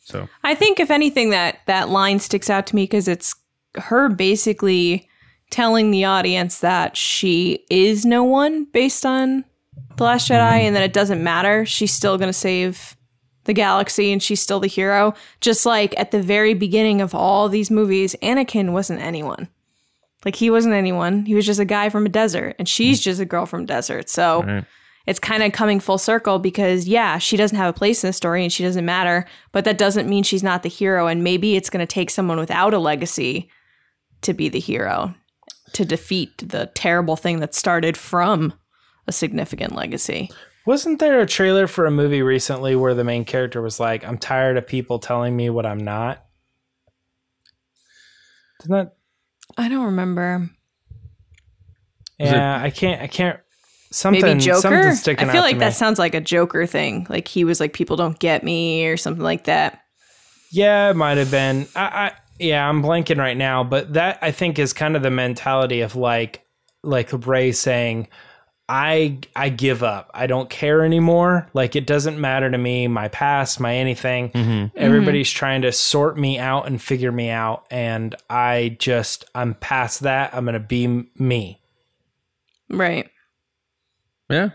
So. I think if anything that that line sticks out to me because it's her basically telling the audience that she is no one based on the last Jedi and that it doesn't matter. She's still going to save the galaxy and she's still the hero. Just like at the very beginning of all these movies, Anakin wasn't anyone. Like he wasn't anyone. He was just a guy from a desert and she's just a girl from a desert. So Right. it's kind of coming full circle because yeah, she doesn't have a place in the story and she doesn't matter, but that doesn't mean she's not the hero and maybe it's going to take someone without a legacy to be the hero to defeat the terrible thing that started from a significant legacy. Wasn't there a trailer for a movie recently where the main character was like, "I'm tired of people telling me what I'm not"? Isn't that? I don't remember. Was it- Yeah, I can't. I can't. Something. Maybe Joker. Something's sticking I feel out like that me. sounds like a Joker thing. Like he was like people don't get me or something like that. Yeah, it might have been. I, I yeah, I'm blanking right now, but that I think is kind of the mentality of like like Rey saying, I I give up. I don't care anymore. Like it doesn't matter to me, my past, my anything. Mm-hmm. Everybody's trying to sort me out and figure me out and I just I'm past that. I'm going to be m- me. Right. yeah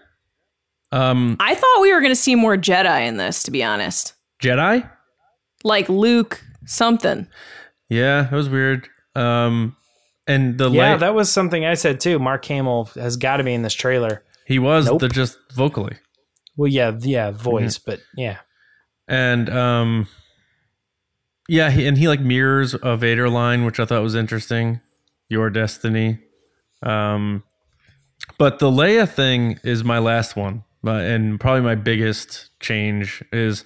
um I thought we were going to see more Jedi in this to be honest. Jedi Like Luke something. yeah that was weird um and the Yeah, light that was something I said too. Mark Hamill has got to be in this trailer. he was Nope. the just vocally Well, yeah, yeah, voice, but yeah. and um yeah he, and he like mirrors a vader line which i thought was interesting your destiny um but the leia thing is my last one and probably my biggest change is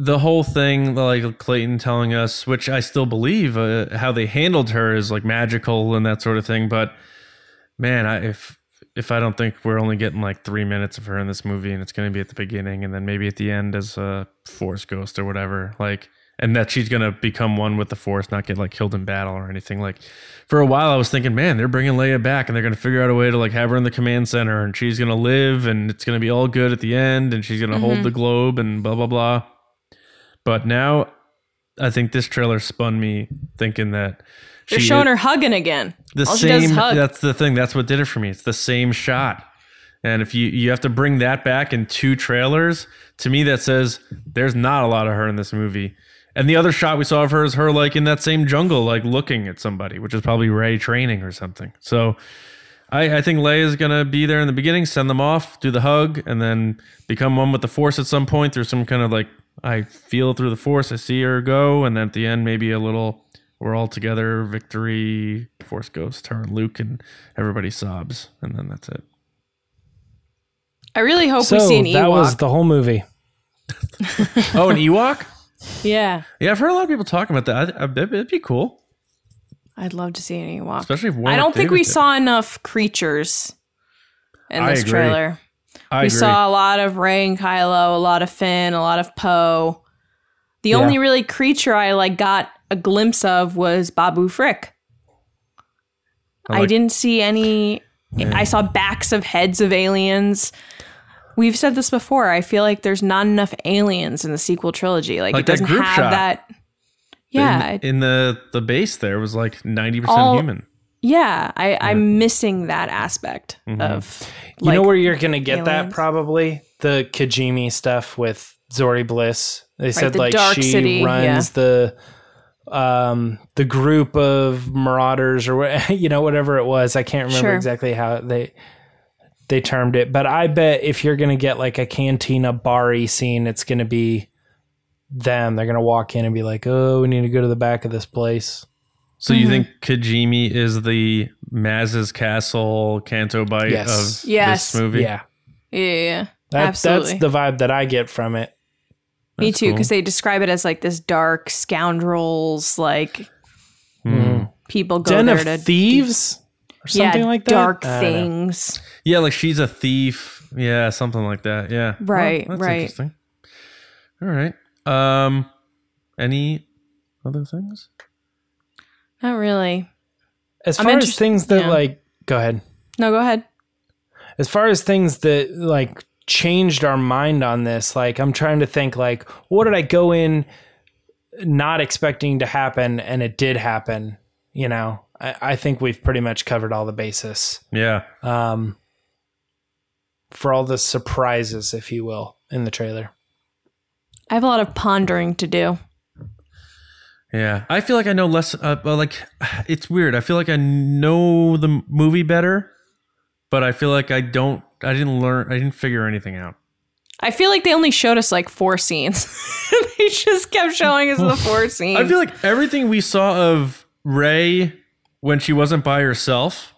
the whole thing like clayton telling us which i still believe uh, how they handled her is like magical and that sort of thing but man I, if if i don't think we're only getting like three minutes of her in this movie and it's going to be at the beginning and then maybe at the end as a force ghost or whatever like and that she's going to become one with the force not get like killed in battle or anything like for a while i was thinking man they're bringing leia back and they're going to figure out a way to like have her in the command center and she's going to live and it's going to be all good at the end and she's going to hold the globe and blah blah blah but now i think this trailer spun me thinking that They're showing her hugging again. the All same that's the thing that's what did it for me. It's the same shot. And if you you have to bring that back in two trailers to me that says there's not a lot of her in this movie. And the other shot we saw of her is her like in that same jungle like looking at somebody which is probably rey training or something. So I, I think is gonna be there in the beginning, send them off, do the hug, and then become one with the Force at some point through some kind of like I feel through the Force, I see her go, and then at the end maybe a little we're all together, victory, Force Ghost, her and Luke, and everybody sobs, and then that's it. I really hope So we see an Ewok. that was the whole movie. Oh, an Ewok? yeah. Yeah, I've heard a lot of people talking about that. I, I, it'd it'd be cool, I'd love to see an Ewok. especially if I don't think we did. saw enough creatures in I this agree. trailer. I we agree. saw a lot of Rey and Kylo, a lot of Finn, a lot of Poe. The Yeah. only really creature I like got a glimpse of was Babu Frick. I, like- didn't see any. I saw backs of heads of aliens. we've said this before. I feel like there's not enough aliens in the sequel trilogy. Like, Like it doesn't have shot. that. Yeah, in, in the the base there was like ninety percent human. yeah. I, I'm missing that aspect Mm-hmm. of. You like, know where you're gonna get that probably the Kijimi stuff with Zori Bliss. They said the like Dark she City, runs the um the group of marauders or what you know whatever it was. I can't remember Sure. exactly how they they termed it, but I bet if you're gonna get like a cantina bari scene, it's gonna be them. They're gonna walk in and be like, "Oh, we need to go to the back of this place." So Mm-hmm. you think Kijimi is the Maz's Castle Canto Bight Yes. of Yes. this movie? Yeah, Yeah, yeah, yeah. that, absolutely. that's the vibe that I get from it. Me That's too, cool. because they describe it as like this dark scoundrels, like Hmm. people go Den there of to Thieves or something yeah, like that. dark I things. Yeah, like she's a thief. Yeah, something like that. Yeah. Right, that's right. interesting. All right. Um any other things? Not really. As I'm far as things that yeah. like, go ahead. No, go ahead. As far as things that like changed our mind on this, like I'm trying to think like, what did I go in not expecting to happen and it did happen? You know, I, I think we've pretty much covered all the bases. Yeah. Um, for all the surprises, if you will, in the trailer. I have a lot of pondering to do. Yeah. I feel like I know less uh, like it's weird. I feel like I know the movie better, but I feel like I don't I didn't learn I didn't figure anything out. I feel like they only showed us like four scenes. they just kept showing us the four scenes. I feel like everything we saw of Rey when she wasn't by herself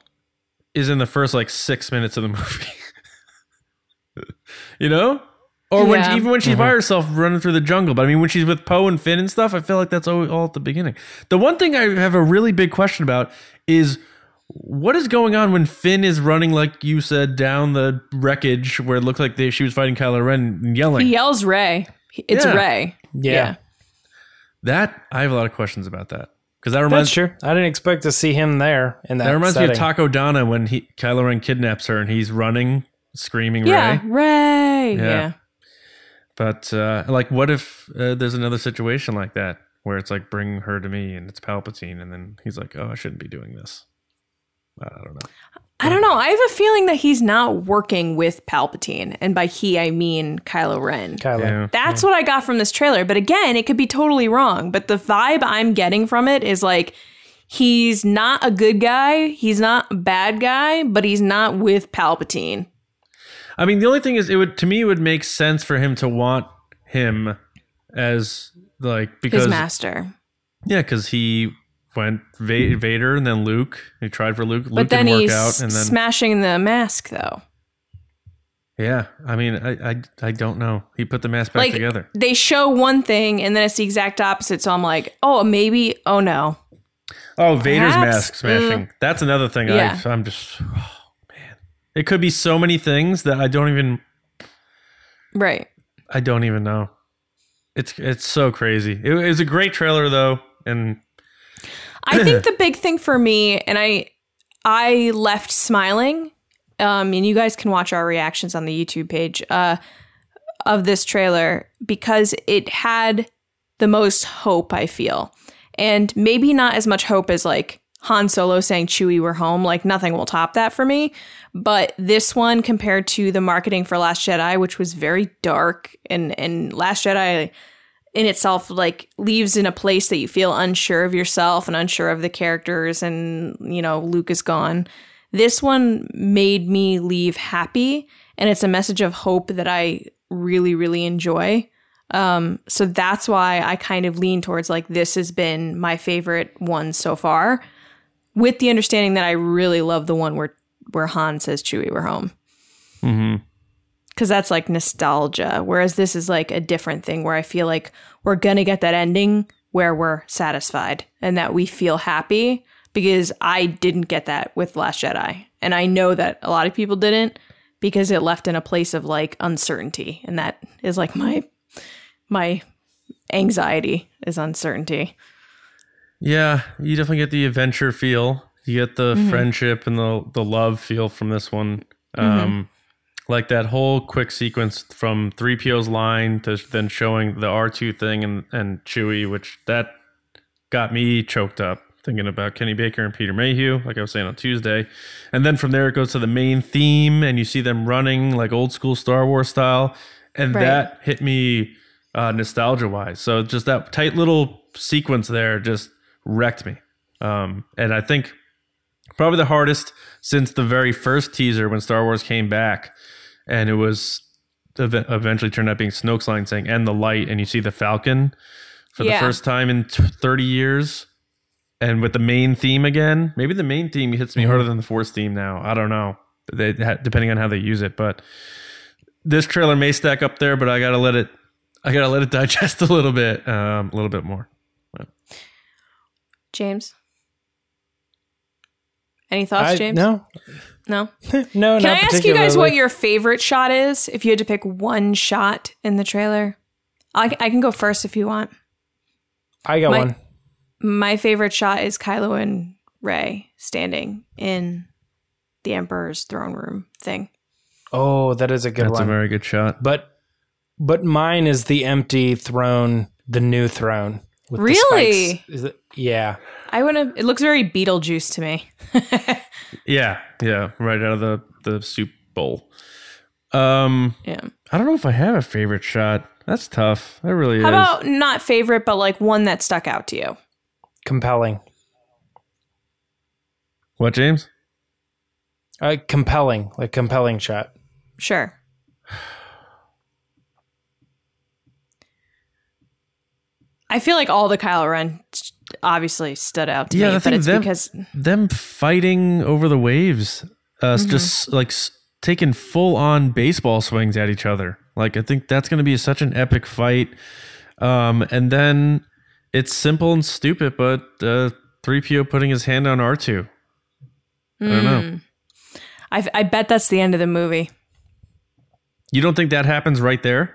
is in the first like six minutes of the movie. you know? Or when Yeah. she, even when she's by mm-hmm. herself running through the jungle. But I mean, when she's with Poe and Finn and stuff, I feel like that's all, all at the beginning. The one thing I have a really big question about is what is going on when Finn is running, like you said, down the wreckage where it looked like they, she was fighting Kylo Ren and yelling. he yells Rey. It's Yeah. Rey. Yeah, That I have a lot of questions about that because that that's reminds true. I didn't expect to see him there in that. That reminds setting. me of Taco Donna when he Kylo Ren kidnaps her and he's running, screaming Yeah, Rey. Rey. Yeah. Yeah. But uh, like, what if uh, there's another situation like that where it's like, bring her to me and it's Palpatine, and then he's like, oh, I shouldn't be doing this. I don't know. I don't know. I have a feeling that he's not working with Palpatine, and by he I mean Kylo Ren. Kylo. Yeah. That's what I got from this trailer. But again, it could be totally wrong. But the vibe I'm getting from it is like he's not a good guy, he's not a bad guy, but he's not with Palpatine. I mean, the only thing is, it would to me it would make sense for him to want him as like because His master. yeah, because he went Va- Vader and then Luke. He tried for Luke. But Luke then didn't work he's out, and then smashing the mask though. yeah. I mean, I I, I don't know. He put the mask back like together. they show one thing and then it's the exact opposite. So I'm like, oh, maybe, oh no. Oh, Vader's Perhaps, mask smashing. That's another thing. Yeah. I, I'm just, oh. It could be so many things that I don't even, Right. I don't even know. It's it's so crazy. It, it was a great trailer though, and I think the big thing for me, and I I left smiling. Um, and you guys can watch our reactions on the YouTube page uh, of this trailer because it had the most hope. I feel, and maybe not as much hope as like Han Solo saying "Chewie, we're home." Like nothing will top that for me. But this one, compared to the marketing for Last Jedi, which was very dark, and and Last Jedi in itself like leaves in a place that you feel unsure of yourself and unsure of the characters and you know Luke is gone. This one made me leave happy and it's a message of hope that I really really enjoy. Um so that's why I kind of lean towards like this has been my favorite one so far with the understanding that I really love the one where where Han says Chewie we're home mhm. because that's like nostalgia. Whereas this is like a different thing where I feel like we're gonna get that ending where we're satisfied and that we feel happy because I didn't get that with Last Jedi. And I know that a lot of people didn't because it left in a place of like uncertainty. And that is like my my anxiety is uncertainty. Yeah, you definitely get the adventure feel. You get the Mm-hmm. friendship and the the love feel from this one. Um, like that whole quick sequence from 3PO's line to then showing the R2 thing and, and Chewie, which that got me choked up thinking about Kenny Baker and Peter Mayhew, like I was saying on Tuesday. And then from there, it goes to the main theme, and you see them running like old school Star Wars style. And Right. that hit me uh, nostalgia wise. So just that tight little sequence there just wrecked me. Um, and I think probably the hardest since the very first teaser when Star Wars came back, and it was ev- eventually turned out being Snoke's line saying "and the light," and you see the Falcon for Yeah. the first time in t- thirty years, and with the main theme again. Maybe the main theme hits me harder than the Force theme now. I don't know, they, depending on how they use it, but this trailer may stack up there, but I gotta let it. I gotta let it digest a little bit, um, a little bit more. James. Any thoughts, I, James? no, No. no. Can I ask you guys what your favorite shot is? If you had to pick one shot in the trailer, I, I can go first if you want. I got my- one. My favorite shot is Kylo and Rey standing in the Emperor's throne room thing. Oh, that is a good That's one. That's a very good shot. but but mine is the empty throne, the new throne. With Really? spikes. Is it, yeah. I want to. It looks very Beetlejuice to me. Yeah, yeah, right out of the the soup bowl. Um, yeah. I don't know if I have a favorite shot. That's tough. That really How is. about not favorite, but like one that stuck out to you? Compelling. what, James? Uh, compelling, like compelling shot. Sure. I feel like all the Kylo Ren obviously stood out to Yeah, me, but it's them- because Them fighting over the waves, uh, Mm-hmm. just like taking full on baseball swings at each other. Like I think that's going to be such an epic fight. Um, and then it's simple and stupid, but uh, 3PO putting his hand on R2. I don't know. Hmm. I, I bet that's the end of the movie. You don't think that happens right there?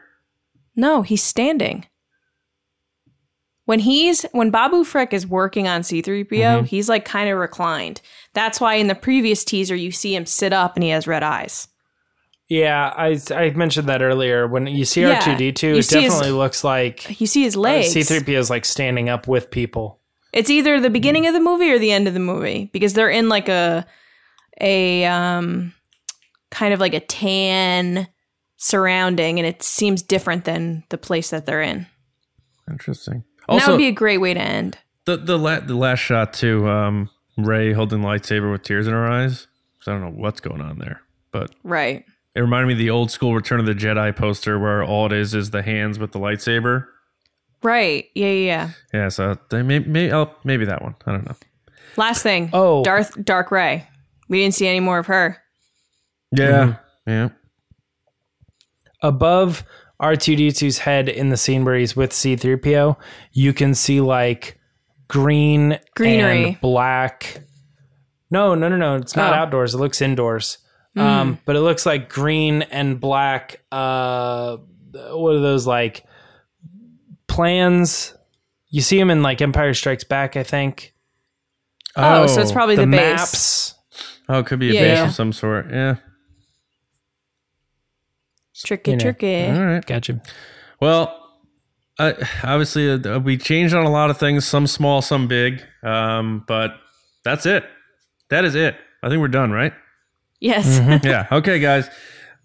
No, he's standing. When he's when Babu Frick is working on C3PO, Mm-hmm. he's like kind of reclined. That's why in the previous teaser you see him sit up and he has red eyes. Yeah, I I mentioned that earlier. When you see Yeah, R two D two, you it see his- definitely looks like You see his legs. C three PO is like standing up with people. It's either the beginning of the movie or the end of the movie because they're in like a a um kind of like a tan surrounding and it seems different than the place that they're in. Interesting. And that would be a great way to end. the the la- the last shot to Um, Rey holding the lightsaber with tears in her eyes. So I don't know what's going on there, but Right. it reminded me of the old school Return of the Jedi poster where all it is is the hands with the lightsaber. Right. Yeah, yeah, yeah. Yeah, so they may, may, oh, maybe that one. I don't know. Last thing. Oh. Darth Dark Rey. We didn't see any more of her. Yeah, yeah. Above R two D 2s head in the scene where he's with C three PO, you can see like green Greenery. and black. No, no, no, no. It's not Oh. outdoors. It looks indoors. Um, but it looks like green and black. Uh, what are those like plans? You see them in like Empire Strikes Back, I think. Oh, so it's probably the, the, base. maps. oh, it could be a Yeah, base yeah. of some sort. Yeah. Tricky, You know. tricky. All right. Gotcha. Well, uh, obviously uh, we changed on a lot of things, some small, some big. Um, but that's it. That is it. I think we're done, right? Yes. yeah. Okay, guys.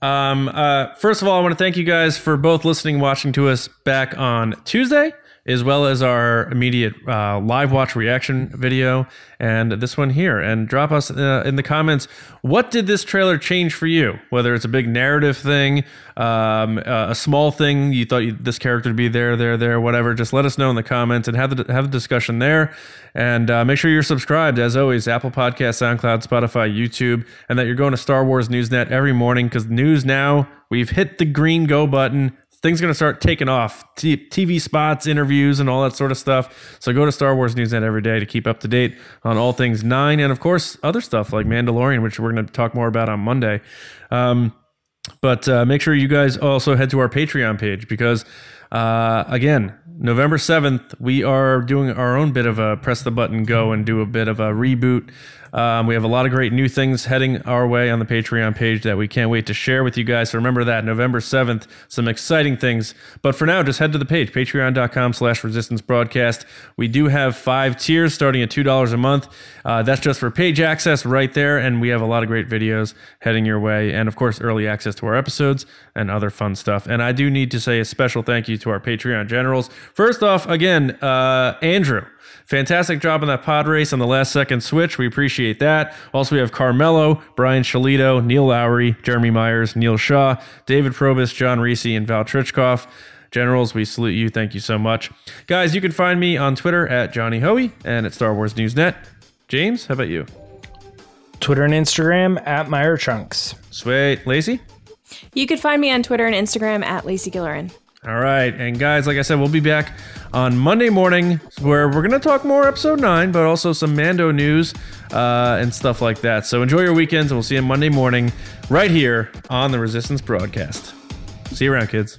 Um, uh, first of all, I want to thank you guys for both listening, watching to us back on Tuesday, as well as our immediate uh, live watch reaction video and this one here. And drop us uh, in the comments what did this trailer change for you? Whether it's a big narrative thing, um, uh, a small thing you thought you, this character would be there, there, there, whatever. Just let us know in the comments and have the have the discussion there. And uh, make sure you're subscribed, as always, Apple Podcasts, SoundCloud, Spotify, YouTube, and that you're going to Star Wars Newsnet every morning because news now, we've hit the green go button. Things going to start taking off. T- TV spots, interviews, and all that sort of stuff. So go to Star Wars Newsnet every day to keep up to date on all things nine and, of course, other stuff like Mandalorian, which we're going to talk more about on Monday. Um, but uh, make sure you guys also head to our Patreon page because, uh, again, November 7th, we are doing our own bit of a press the button, go and do a bit of a reboot Um, we have a lot of great new things heading our way on the Patreon page that we can't wait to share with you guys. So remember that November 7th, some exciting things. But for now, just head to the page, patreon.com slash resistance broadcast. We do have five tiers starting at $2 a month. Uh, that's just for page access right there. And we have a lot of great videos heading your way. And of course, early access to our episodes and other fun stuff. And I do need to say a special thank you to our Patreon generals. First off, again, uh, Andrew. Fantastic job on that pod race on the last second switch. We appreciate that. Also, we have Carmelo, Brian Shalito, Neil Lowry, Jeremy Myers, Neil Shaw, David Probus, John Reese, and Val Trichkoff. Generals, we salute you. Thank you so much. Guys, you can find me on Twitter at Johnny Hoey and at Star Wars News Net. James, how about you? Twitter and Instagram at Meyer Trunks. Sweet. Lacey? You could find me on Twitter and Instagram at Lacey Gillerin. All right. And guys, like I said, we'll be back on Monday morning where we're going to talk more episode 9, but also some Mando news uh, and stuff like that. So enjoy your weekends, and we'll see you Monday morning right here on the Resistance broadcast. See you around, kids.